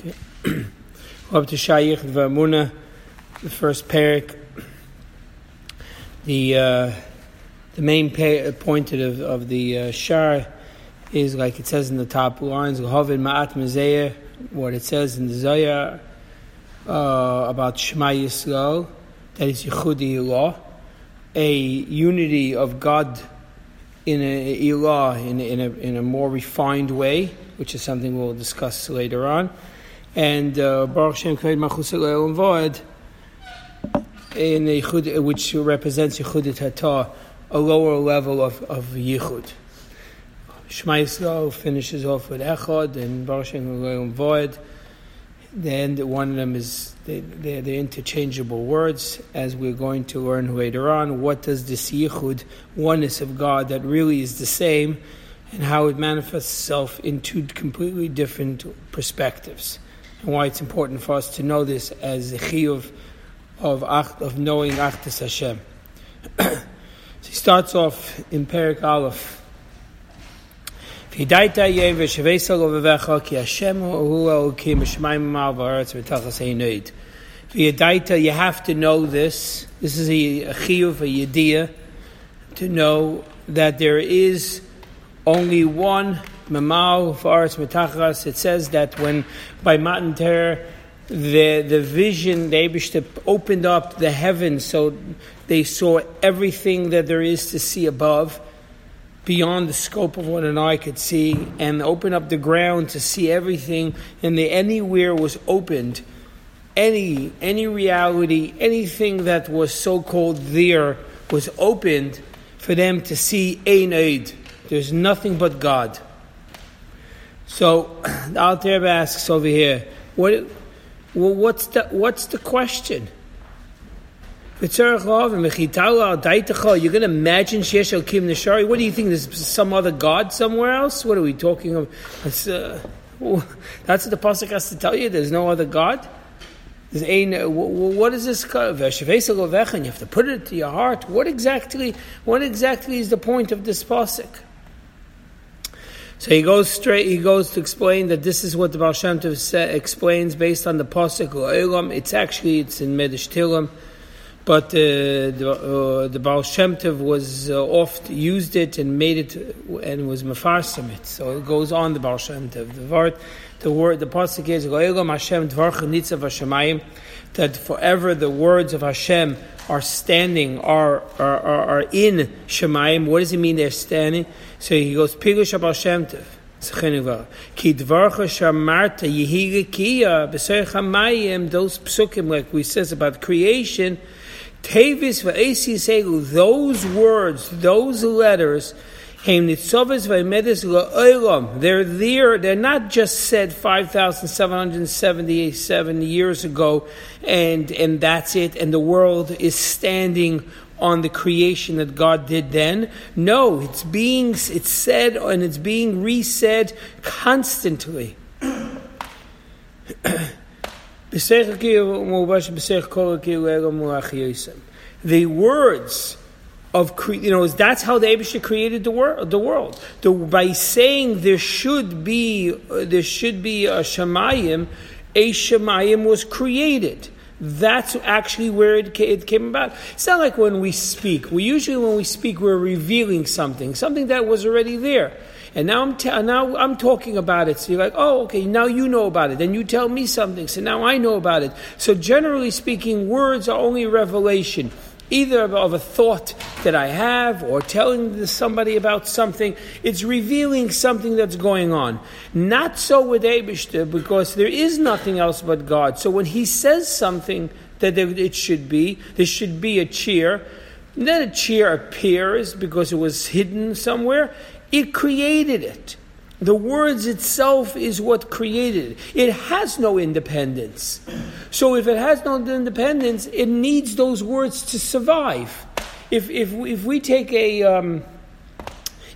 Okay. Up to Shayich Vamuna, the first parak. The uh, the main pa- point of, of the uh, shar is like it says in the top lines, Ma'at what it says in the Zayah uh, about Shema Yisrael, that is Yichudi law, a unity of God in a ilah in, in, a, in a more refined way, which is something we'll discuss later on. And uh, Baruch Shem Kved Machus Voed, in a yichud, which represents Yichud Tata, a lower level of, of Yichud. Shema Yisrael finishes off with Echad and Baruch Shem Voed. Then one of them is they, they're, they're, interchangeable words, as we're going to learn later on. What does this yichud, oneness of God, that really is the same, and how it manifests itself in two completely different perspectives, and why it's important for us to know this as a chiyuv of of knowing Achdus Hashem. so he starts off in Perek Aleph. V'hidaita yev v'shavesa lo ki Hashem hu elokim v'shmayim mal v'aretz v'tachas heinoid. V'hidaita, you have to know this. This is a, a chiyuv, a yediyah, to know that there is only one mamal v'aretz v'tachas. It says that when by Matan Ter, the the vision, the Abishta opened up the heavens so they saw everything that there is to see above beyond the scope of what an eye could see and opened up the ground to see everything and the anywhere was opened any any reality anything that was so called there was opened for them to see ein aid there's nothing but god so the Alter asks over here what well, what's the what's the question you're going to imagine Shesh Kim Nishari? What do you think? There's some other God somewhere else? What are we talking about? That's, uh, that's what the Pasuk has to tell you. There's no other God? There's a, what is this? You have to put it to your heart. What exactly, what exactly is the point of this Pasuk? So he goes straight. He goes to explain that this is what the Baal Shem Tov explains based on the pasuk. It's actually it's in Midrash Tehillim but uh, the, uh, the Baal Shem Tov was uh, oft used it and made it and was mefarsim it. So it goes on the Baal Shem Tov. The word, the word, the pasuk is Hashem Nitzav that forever the words of Hashem are standing, are are, are, are in Shemayim. What does it mean they're standing? So he goes Pilush Baal Shem Tov. Ki dvarcha shamarta yehiga those psukim like we says about creation those words, those letters, they're there, they're not just said 5,777 years ago and, and that's it, and the world is standing on the creation that God did then. No, it's being, it's said and it's being resaid constantly. The words of you know that's how the Abisha created the world. The world the, by saying there should be uh, there should be a shemayim, a shemayim was created. That's actually where it, it came about. It's not like when we speak. We usually when we speak we're revealing something, something that was already there. And now I'm, ta- now I'm talking about it. So you're like, oh, okay, now you know about it. Then you tell me something. So now I know about it. So generally speaking, words are only revelation. Either of a thought that I have or telling somebody about something, it's revealing something that's going on. Not so with Abishter because there is nothing else but God. So when he says something that it should be, there should be a cheer. then a cheer appears because it was hidden somewhere. It created it. The words itself is what created it. It has no independence. So if it has no independence, it needs those words to survive. If, if, if we take a, um,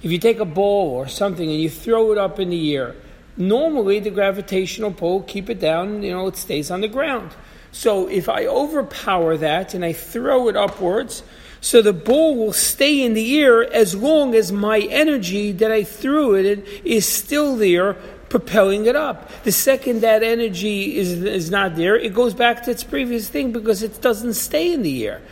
if you take a ball or something and you throw it up in the air, normally the gravitational pull keep it down, you know, it stays on the ground. So if I overpower that and I throw it upwards, so the ball will stay in the air as long as my energy that I threw it in is still there, propelling it up. The second that energy is, is not there, it goes back to its previous thing because it doesn't stay in the air.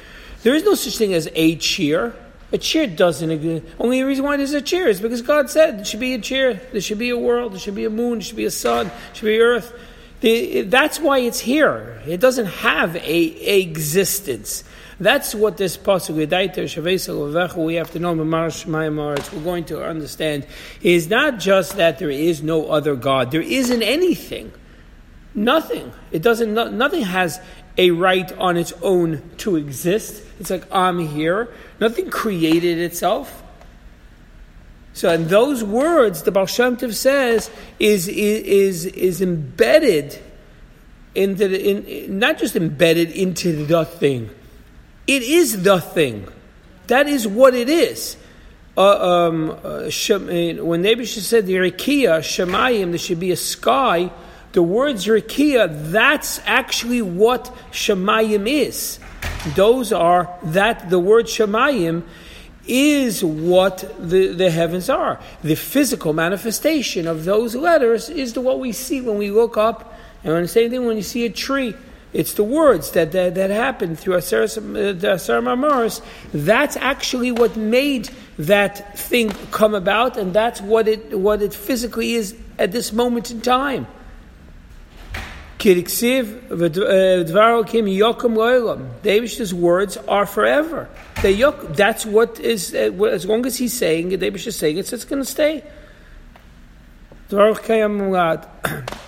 There is no such thing as a chair. A chair doesn't exist. Only reason why there's a chair is because God said there should be a chair, there should be a world, there should be a moon, there should be a sun, there should be earth. The, that's why it's here. It doesn't have a, a existence. That's what this pasuk we have to know. We're going to understand is not just that there is no other God. There isn't anything. Nothing. It doesn't. Nothing has a right on its own to exist. It's like I'm here. Nothing created itself. So, in those words, the Baal Shem Tov says is is is embedded into the, in, not just embedded into the thing it is the thing. That is what it is. Uh, um, uh, when Nebuchadnezzar said the Rikia, Shemayim, there should be a sky, the words Rikia, that's actually what Shemayim is. Those are, that, the word Shemayim is what the, the heavens are. The physical manifestation of those letters is the, what we see when we look up, and the same thing when you see a tree. It's the words that, that, that happened through Asar Mamaris. That's actually what made that thing come about, and that's what it, what it physically is at this moment in time. David's words are forever. They yok, that's what is, uh, as long as he's saying it, David is saying it, it's going to stay.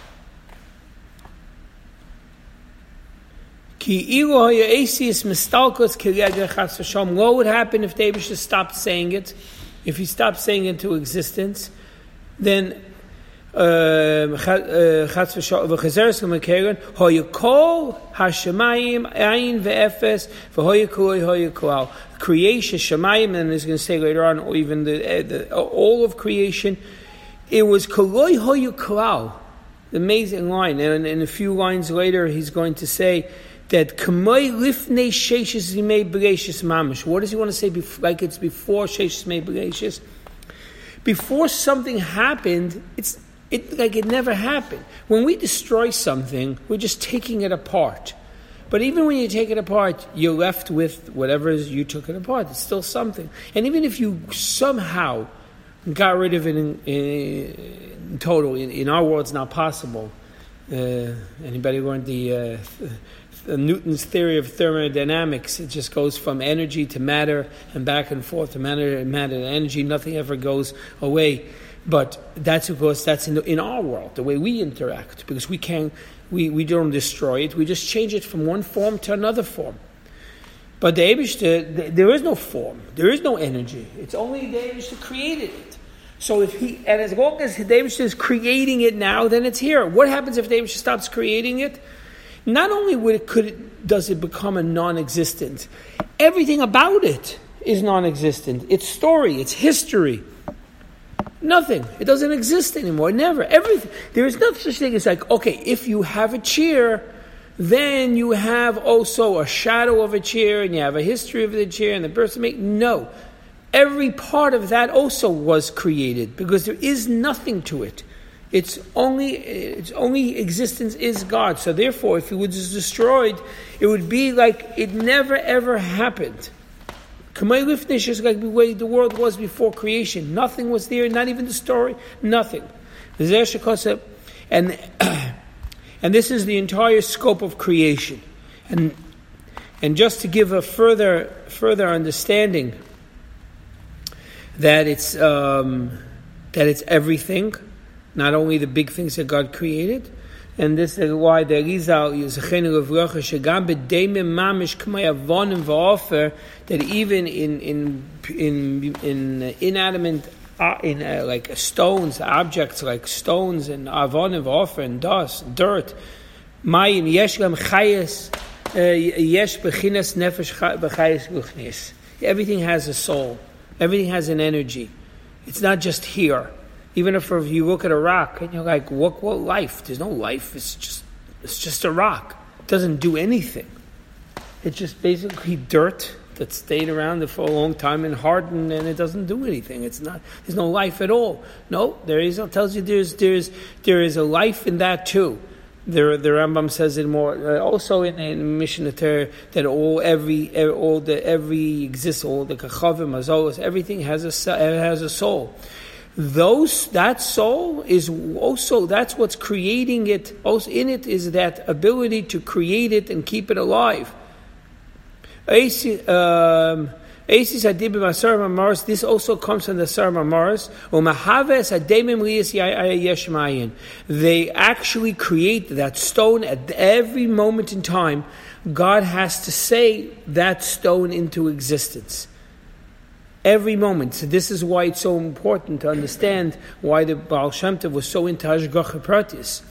What would happen if David just stopped saying it? If he stopped saying it into existence, then uh, creation shemayim and he's going to say later on or even the, uh, the all of creation it was koloi hoyu klal amazing line. And in a few lines later he's going to say that kamoi lifnei sheishes made bereshis mamish. What does he want to say? like it's before sheishes made bereshis. Before something happened, it's it like it never happened. When we destroy something, we're just taking it apart. But even when you take it apart, you're left with whatever you took it apart. It's still something. And even if you somehow got rid of it in, in, in total, in, in, our world, it's not possible. Uh, anybody learned the uh, Uh, Newton's theory of thermodynamics. It just goes from energy to matter and back and forth to matter, matter to energy. Nothing ever goes away. But that's of course that's in, the, in our world, the way we interact, because we can we, we don't destroy it. We just change it from one form to another form. But the Abishter, there is no form, there is no energy. It's only the Abishter created it. So if he and as long as the Abishter is creating it now, then it's here. What happens if the Abishter stops creating it? Not only would it, could it, does it become a non-existent, everything about it is non-existent. Its story, its history, nothing. It doesn't exist anymore. Never. Everything. There is no such thing as like, okay, if you have a chair, then you have also a shadow of a chair, and you have a history of the chair, and the person make no. Every part of that also was created because there is nothing to it. Its only its only existence is God. So therefore, if it was destroyed, it would be like it never ever happened. Kamei Lifnish is like the way the world was before creation. Nothing was there, not even the story, nothing. And and this is the entire scope of creation. And and just to give a further further understanding that it's um, that it's everything not only the big things that God created, and this is why the Rizal Yizachenu of Rocha Shagam B'Deimim Mamish K'may that even in in in in inanimate uh, in uh, like stones objects like stones and avonim v'ofer and dust dirt mayim yesh gam chayes uh, yesh bechinas nefesh b'chayes guchnis everything has a soul. Everything has an energy. It's not just here even if you look at a rock and you're like, what, what life? There's no life. It's just, it's just a rock. It doesn't do anything. It's just basically dirt that stayed around for a long time and hardened, and it doesn't do anything. It's not. There's no life at all. No, there is. It tells you there's there's there is a life in that too. The, the Rambam says it more uh, also in, in Mishnah Torah that all every all the every exists all the kachavim azolos everything has a has a soul. Those that soul is also that's what's creating it. Also in it is that ability to create it and keep it alive. Um, this also comes from the Sarma Mars. They actually create that stone at every moment in time. God has to say that stone into existence. Every moment. So this is why it's so important to understand why the Baal Shem Tov was so into Hashgacha Pratis.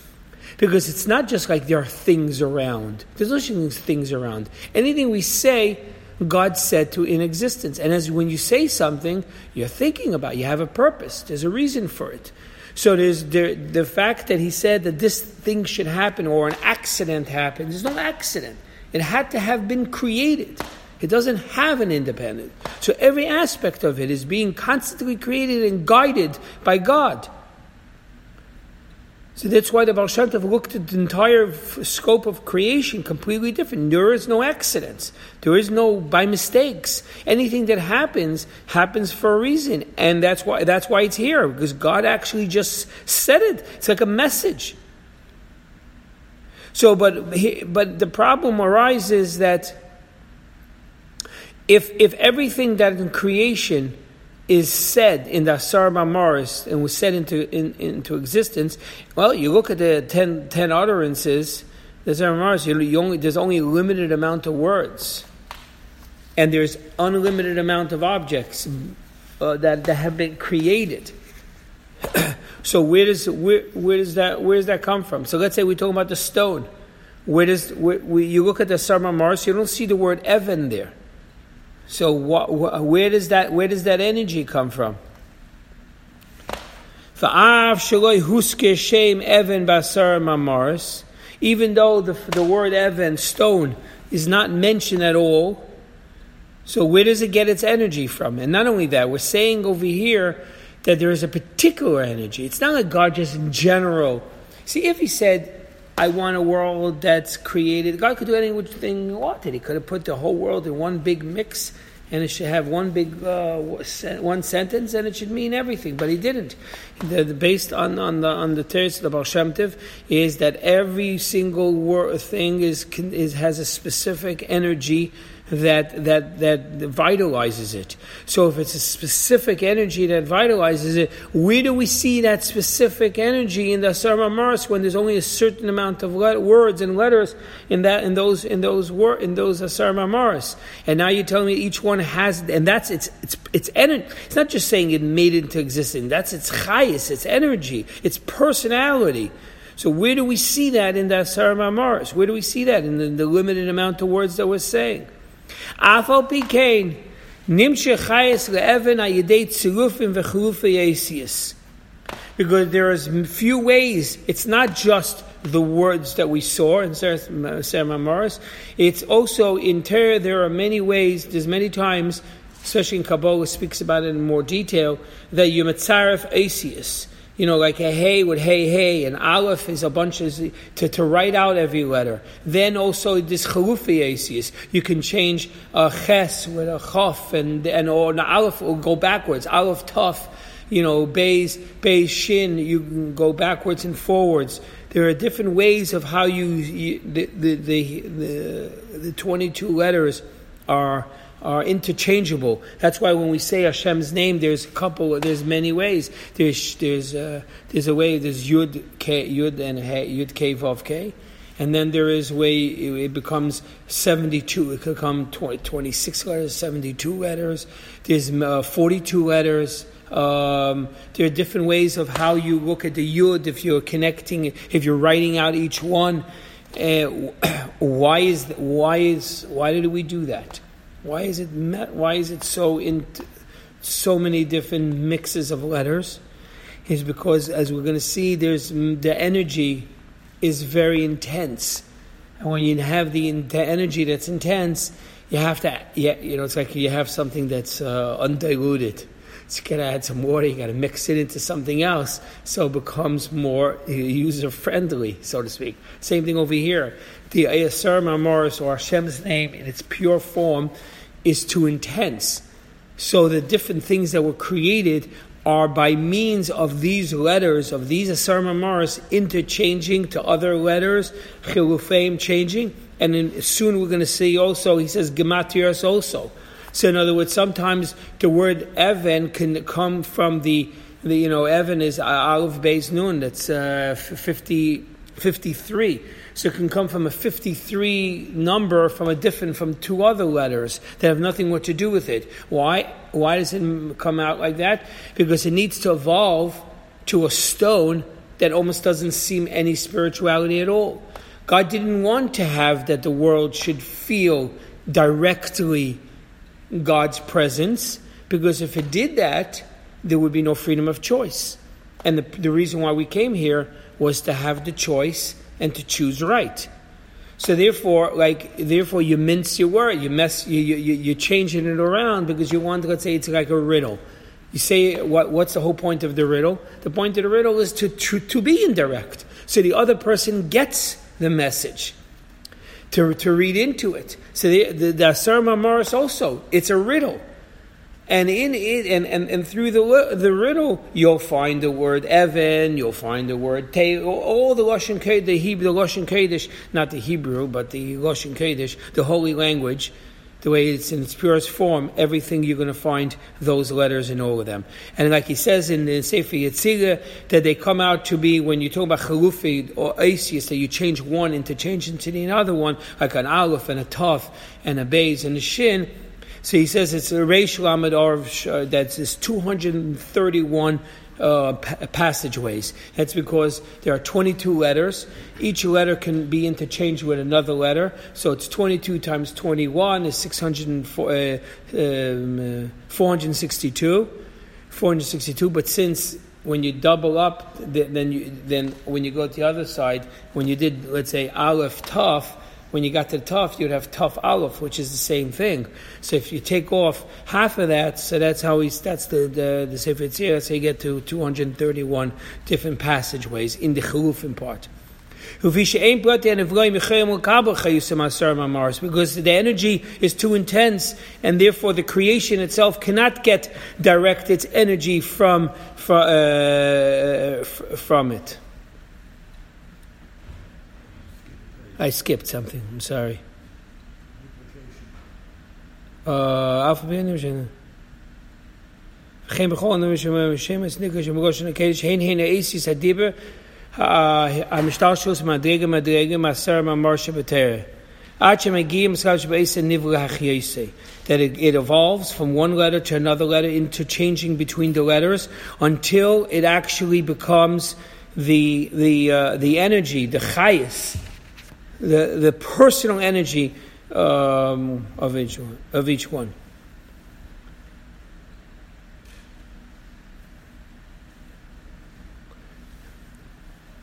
Because it's not just like there are things around. There's no things around. Anything we say God said to in existence. And as when you say something, you're thinking about, it. you have a purpose. There's a reason for it. So there's the, the fact that he said that this thing should happen or an accident happened. There's no accident. It had to have been created. It doesn't have an independent. So every aspect of it is being constantly created and guided by God. So that's why the Baal looked at the entire f- scope of creation completely different. There is no accidents. There is no by mistakes. Anything that happens happens for a reason, and that's why that's why it's here because God actually just said it. It's like a message. So, but but the problem arises that if if everything that in creation is said in the Asar Mamaris and was said into in, into existence, well, you look at the ten, ten utterances, the Asar Mamaris, you, you only, there's only a limited amount of words, and there's unlimited amount of objects uh, that, that have been created. so where does where, where does that where does that come from? So let's say we're talking about the stone. Where does where, we, you look at the Asar Mamaris, you don't see the word Evan there. So wh- wh- where does that where does that energy come from? Even though the, the word Evan, stone, is not mentioned at all, so where does it get its energy from? And not only that, we're saying over here that there is a particular energy. It's not like God just in general. See, if he said, I want a world that's created. God could do anything He wanted. He could have put the whole world in one big mix, and it should have one big uh, one sentence, and it should mean everything. But He didn't. The, the, based on, on the on the text of Baal Shem Tov, is that every single word, thing is, is has a specific energy that that that vitalizes it. So if it's a specific energy that vitalizes it, where do we see that specific energy in the Asar Mars when there's only a certain amount of words and letters in that in those in those wor- in those uh, Asar Mars? And now you're telling me each one has, and that's it's it's it's energy. It's not just saying it made it into existence. That's its chayis, its energy, its personality. So where do we see that in the Asar Mars? Where do we see that in the, the limited amount of words that we're saying? Afal chayes le'even ayidei yesius. Because there is few ways. It's not just the words that we saw in Sarah Morris. It's also in Torah. There are many ways. There's many times, especially in Kabbalah, speaks about it in more detail that you mitzaref asius you know, like a hey with hey hey, and aleph is a bunch of to, to write out every letter. Then also this chalufi you can change a ches with a chaf, and and or the aleph will go backwards. Aleph tough, you know, beis beis shin, you can go backwards and forwards. There are different ways of how you, you the, the, the the the twenty two letters are are interchangeable. That's why when we say Hashem's name, there's a couple, there's many ways. There's there's uh, there's a way. There's Yud K Yud and he, Yud K Vav K, and then there is way it becomes seventy two. It could come 20, 26 letters, seventy two letters. There's uh, forty two letters. Um, there are different ways of how you look at the yud if you're connecting, if you're writing out each one. Uh, why is why is why did we do that? Why is it met, why is it so in so many different mixes of letters? Is because as we're going to see, there's the energy is very intense, and when you have the, the energy that's intense, you have to, yeah, you know, it's like you have something that's uh, undiluted. So you gotta add some water, you gotta mix it into something else so it becomes more user friendly, so to speak. Same thing over here. The Ayasar Mamoris or Hashem's name in its pure form is too intense. So the different things that were created are by means of these letters, of these Asar Mamoris, interchanging to other letters, Chilufim changing, and then soon we're going to see also, he says Gematrias also. So in other words, sometimes the word Evan can come from the, the you know, Evan is Aleph Beis Nun, that's uh, 50, 53. So it can come from a 53 number from a different, from two other letters that have nothing what to do with it. Why? Why does it come out like that? Because it needs to evolve to a stone that almost doesn't seem any spirituality at all. God didn't want to have that the world should feel directly God's presence, because if it did that, there would be no freedom of choice. And the, the reason why we came here was to have the choice and to choose right. So therefore, like therefore, you mince your word, you mess, you you you're changing it around because you want. Let's say it's like a riddle. You say what? What's the whole point of the riddle? The point of the riddle is to to, to be indirect, so the other person gets the message. To, to read into it. So the the, the Asar Mamaris also, it's a riddle. And in it, and, and, and through the the riddle, you'll find the word Evan, you'll find the word Te, all the Lashon Kodesh, the Hebrew, the Lashon Kodesh, not the Hebrew, but the Lashon Kodesh, the holy language, the way it's in its purest form, everything you're going to find those letters in all of them. And like he says in the Sefer Yetzirah, that they come out to be, when you talk about chalufi or Asius, that you change one into change into the other one, like an aleph and a taf and a beis and a shin, so he says it's a Reish Lamed Arv uh, that's 231 uh, passageways. That's because there are 22 letters. Each letter can be interchanged with another letter. So it's 22 times 21 is 604, uh, um, 462. 462. But since when you double up, then you, then when you go to the other side, when you did let's say Aleph Taf, when you got to the tough, you'd have tough aleph, which is the same thing. So if you take off half of that, so that's how he's, that's the, the, the Sefer so you get to 231 different passageways in the Chalufim part. Because the energy is too intense, and therefore the creation itself cannot get direct its energy from, from, uh, from it. I skipped something. I'm sorry. that it, it evolves from one letter to another letter interchanging between the letters until it actually becomes the the uh, the energy the chayis the, the personal energy um, of, each one, of each one.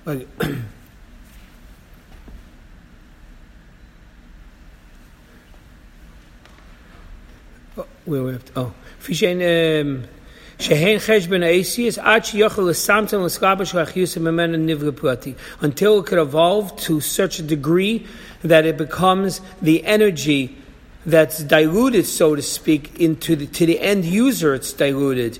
Like, oh, where we have to, oh, until it could evolve to such a degree that it becomes the energy that's diluted, so to speak, into the, to the end user. It's diluted,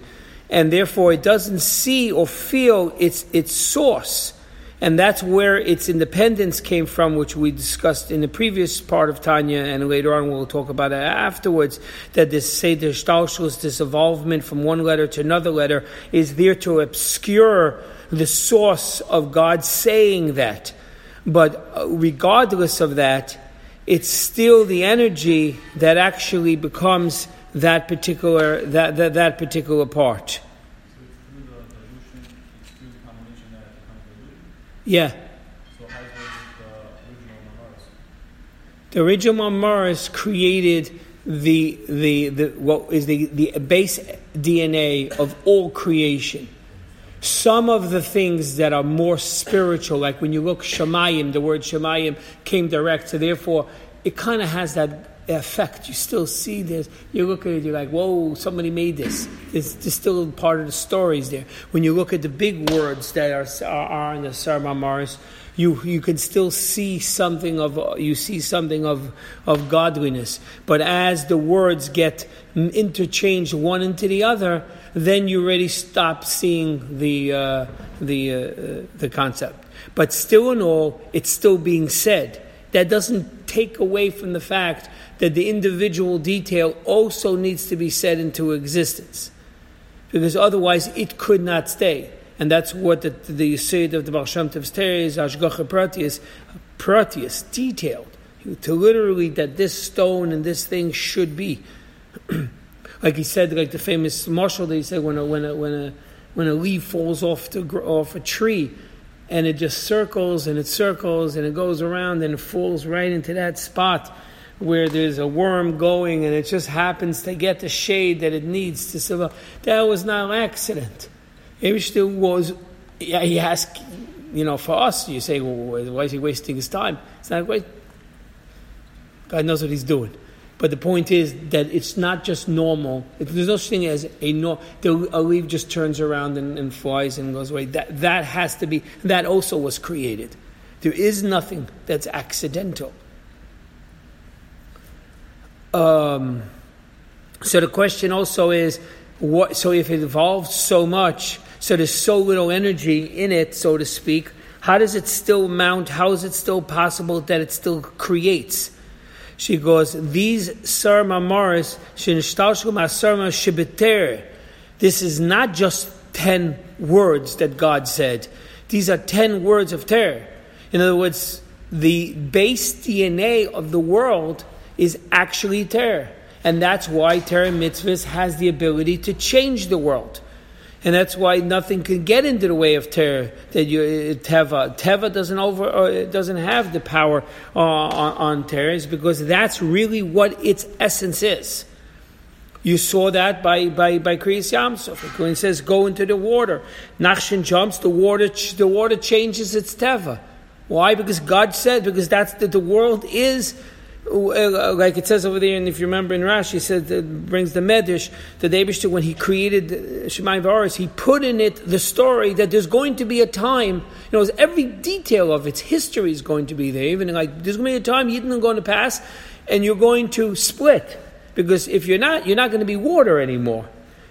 and therefore it doesn't see or feel its its source. And that's where its independence came from, which we discussed in the previous part of Tanya, and later on we'll talk about it afterwards. That this Seder Stalshus, this evolvement from one letter to another letter, is there to obscure the source of God saying that. But uh, regardless of that, it's still the energy that actually becomes that particular that, that, that particular part. Yeah. So how the original Mars? created the, the, the, what is the, the base DNA of all creation. Some of the things that are more spiritual, like when you look Shemayim, the word Shemayim came direct, so therefore it kind of has that effect. You still see this. You look at it, you're like, whoa, somebody made this. There's, there's still part of the stories there. When you look at the big words that are, are, are in the Sarma Mars, you, you can still see something of you see something of, of godliness. But as the words get interchanged one into the other, then you already stop seeing the uh, the uh, the concept. But still, in all, it's still being said. That doesn't take away from the fact that the individual detail also needs to be set into existence, because otherwise it could not stay. And that's what the, the Yisrael of the Baal Shem Tov's is, Ashgacha Pratius, Pratius, detailed, to literally that this stone and this thing should be. like he said, like the famous marshal that he said, when a, when a, when a, when a leaf falls off, to, off a tree, and it just circles and it circles and it goes around and it falls right into that spot where there's a worm going and it just happens to get the shade that it needs to survive. That was not an accident. Still was, yeah, he asked, you know, for us, you say, well, why is he wasting his time? It's not great. God knows what he's doing. But the point is that it's not just normal. There's no such thing as a no. A leaf just turns around and, and flies and goes away. That that has to be. That also was created. There is nothing that's accidental. Um, so the question also is, what? So if it evolved so much, so there's so little energy in it, so to speak. How does it still mount? How is it still possible that it still creates? She goes, these sarma maris sarma shibiter. This is not just ten words that God said. These are ten words of terror. In other words, the base DNA of the world is actually terror. And that's why Torah mitzvahs has the ability to change the world. And that's why nothing can get into the way of terror that you, uh, Teva. Teva doesn't over, uh, doesn't have the power uh, on, on is because that's really what its essence is. You saw that by by by Kriyas Yamsuf. When it says go into the water, Nachshon jumps, the water the water changes its teva. Why? Because God said because that's the, world is Uh, like it says over there, and if you remember in Rashi, it says it brings the Medish, the Debishter, when he created Shemayim Varis, he put in it the story that there's going to be a time, you know, every detail of its history is going to be there. Even like, there's going to be a time Yidden are going to pass, and you're going to split. Because if you're not, you're not going to be water anymore.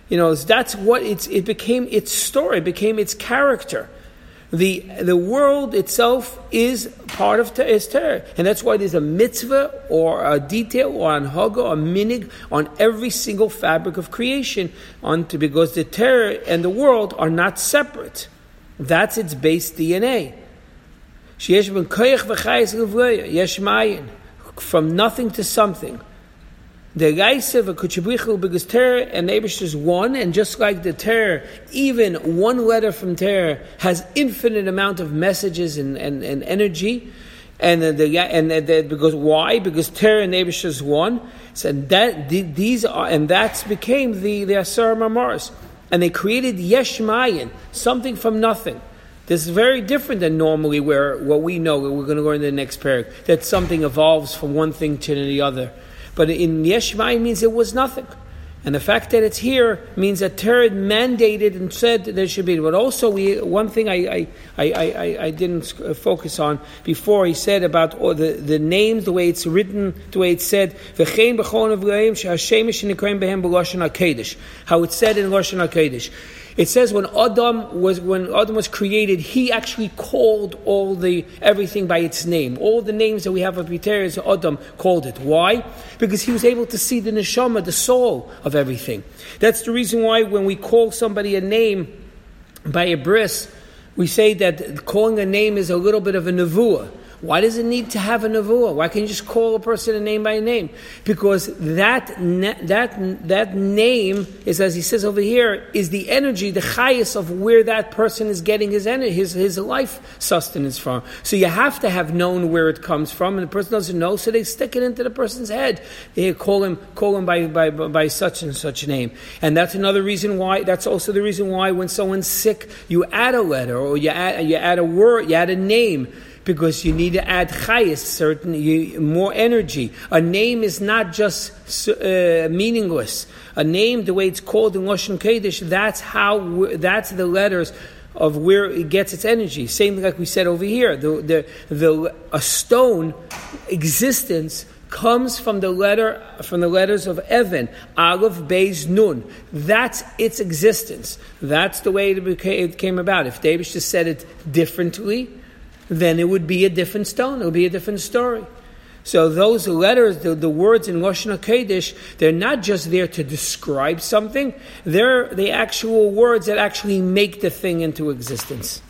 You know, that's what it's, it became its story, became its character the, the world itself is part of is Torah. And that's why there's a mitzvah or a detail or an haga or minig on every single fabric of creation on to, because the Torah and the world are not separate. That's its base DNA. From nothing to something. The Gaisev a Kuchibichu because Ter and Abish is one, and just like the Ter, even one letter from Ter has infinite amount of messages and, and, and energy. And the, and the, because why? Because Ter and Abish is one. So that these are and that became the the Asar Mamaris, and they created Yeshmayin, something from nothing. This is very different than normally where what we know. We're going to go into the next paragraph that something evolves from one thing to the other. But in Yeshmai means it was nothing. And the fact that it's here means that Torah mandated and said there should be. But also, we, one thing I, I, I, I, didn't uh, focus on before, he said about the, the names, the way it's written, the way it's said, how it said in Lashon HaKadosh. It says when Adam was when Adam was created, he actually called all the everything by its name. All the names that we have of B'teres, Adam called it. Why? Because he was able to see the neshama, the soul of everything. That's the reason why when we call somebody a name by a bris, we say that calling a name is a little bit of a nevuah. Why does it need to have a nevuah? Why can't you just call a person a name by a name? Because that that that name is, as he says over here, is the energy, the highest of where that person is getting his energy, his his life sustenance from. So you have to have known where it comes from, and the person doesn't know, so they stick it into the person's head. They call him call him by by by such and such name, and that's another reason why. That's also the reason why when someone's sick, you add a letter or you add you add a word, you add a name because you need to add chayis, certain you, more energy. A name is not just uh, meaningless. A name, the way it's called in Lashon Kodesh, that's how that's the letters of where it gets its energy. Same thing like we said over here. The, the, the, a stone existence comes from the letter from the letters of Evan, Aleph, Beis, Nun. That's its existence. That's the way it, became, it came about. If David just said it differently, then it would be a different stone. It would be a different story. So those letters, the, the words in Lashon Kodesh, they're not just there to describe something. They're the actual words that actually make the thing into existence.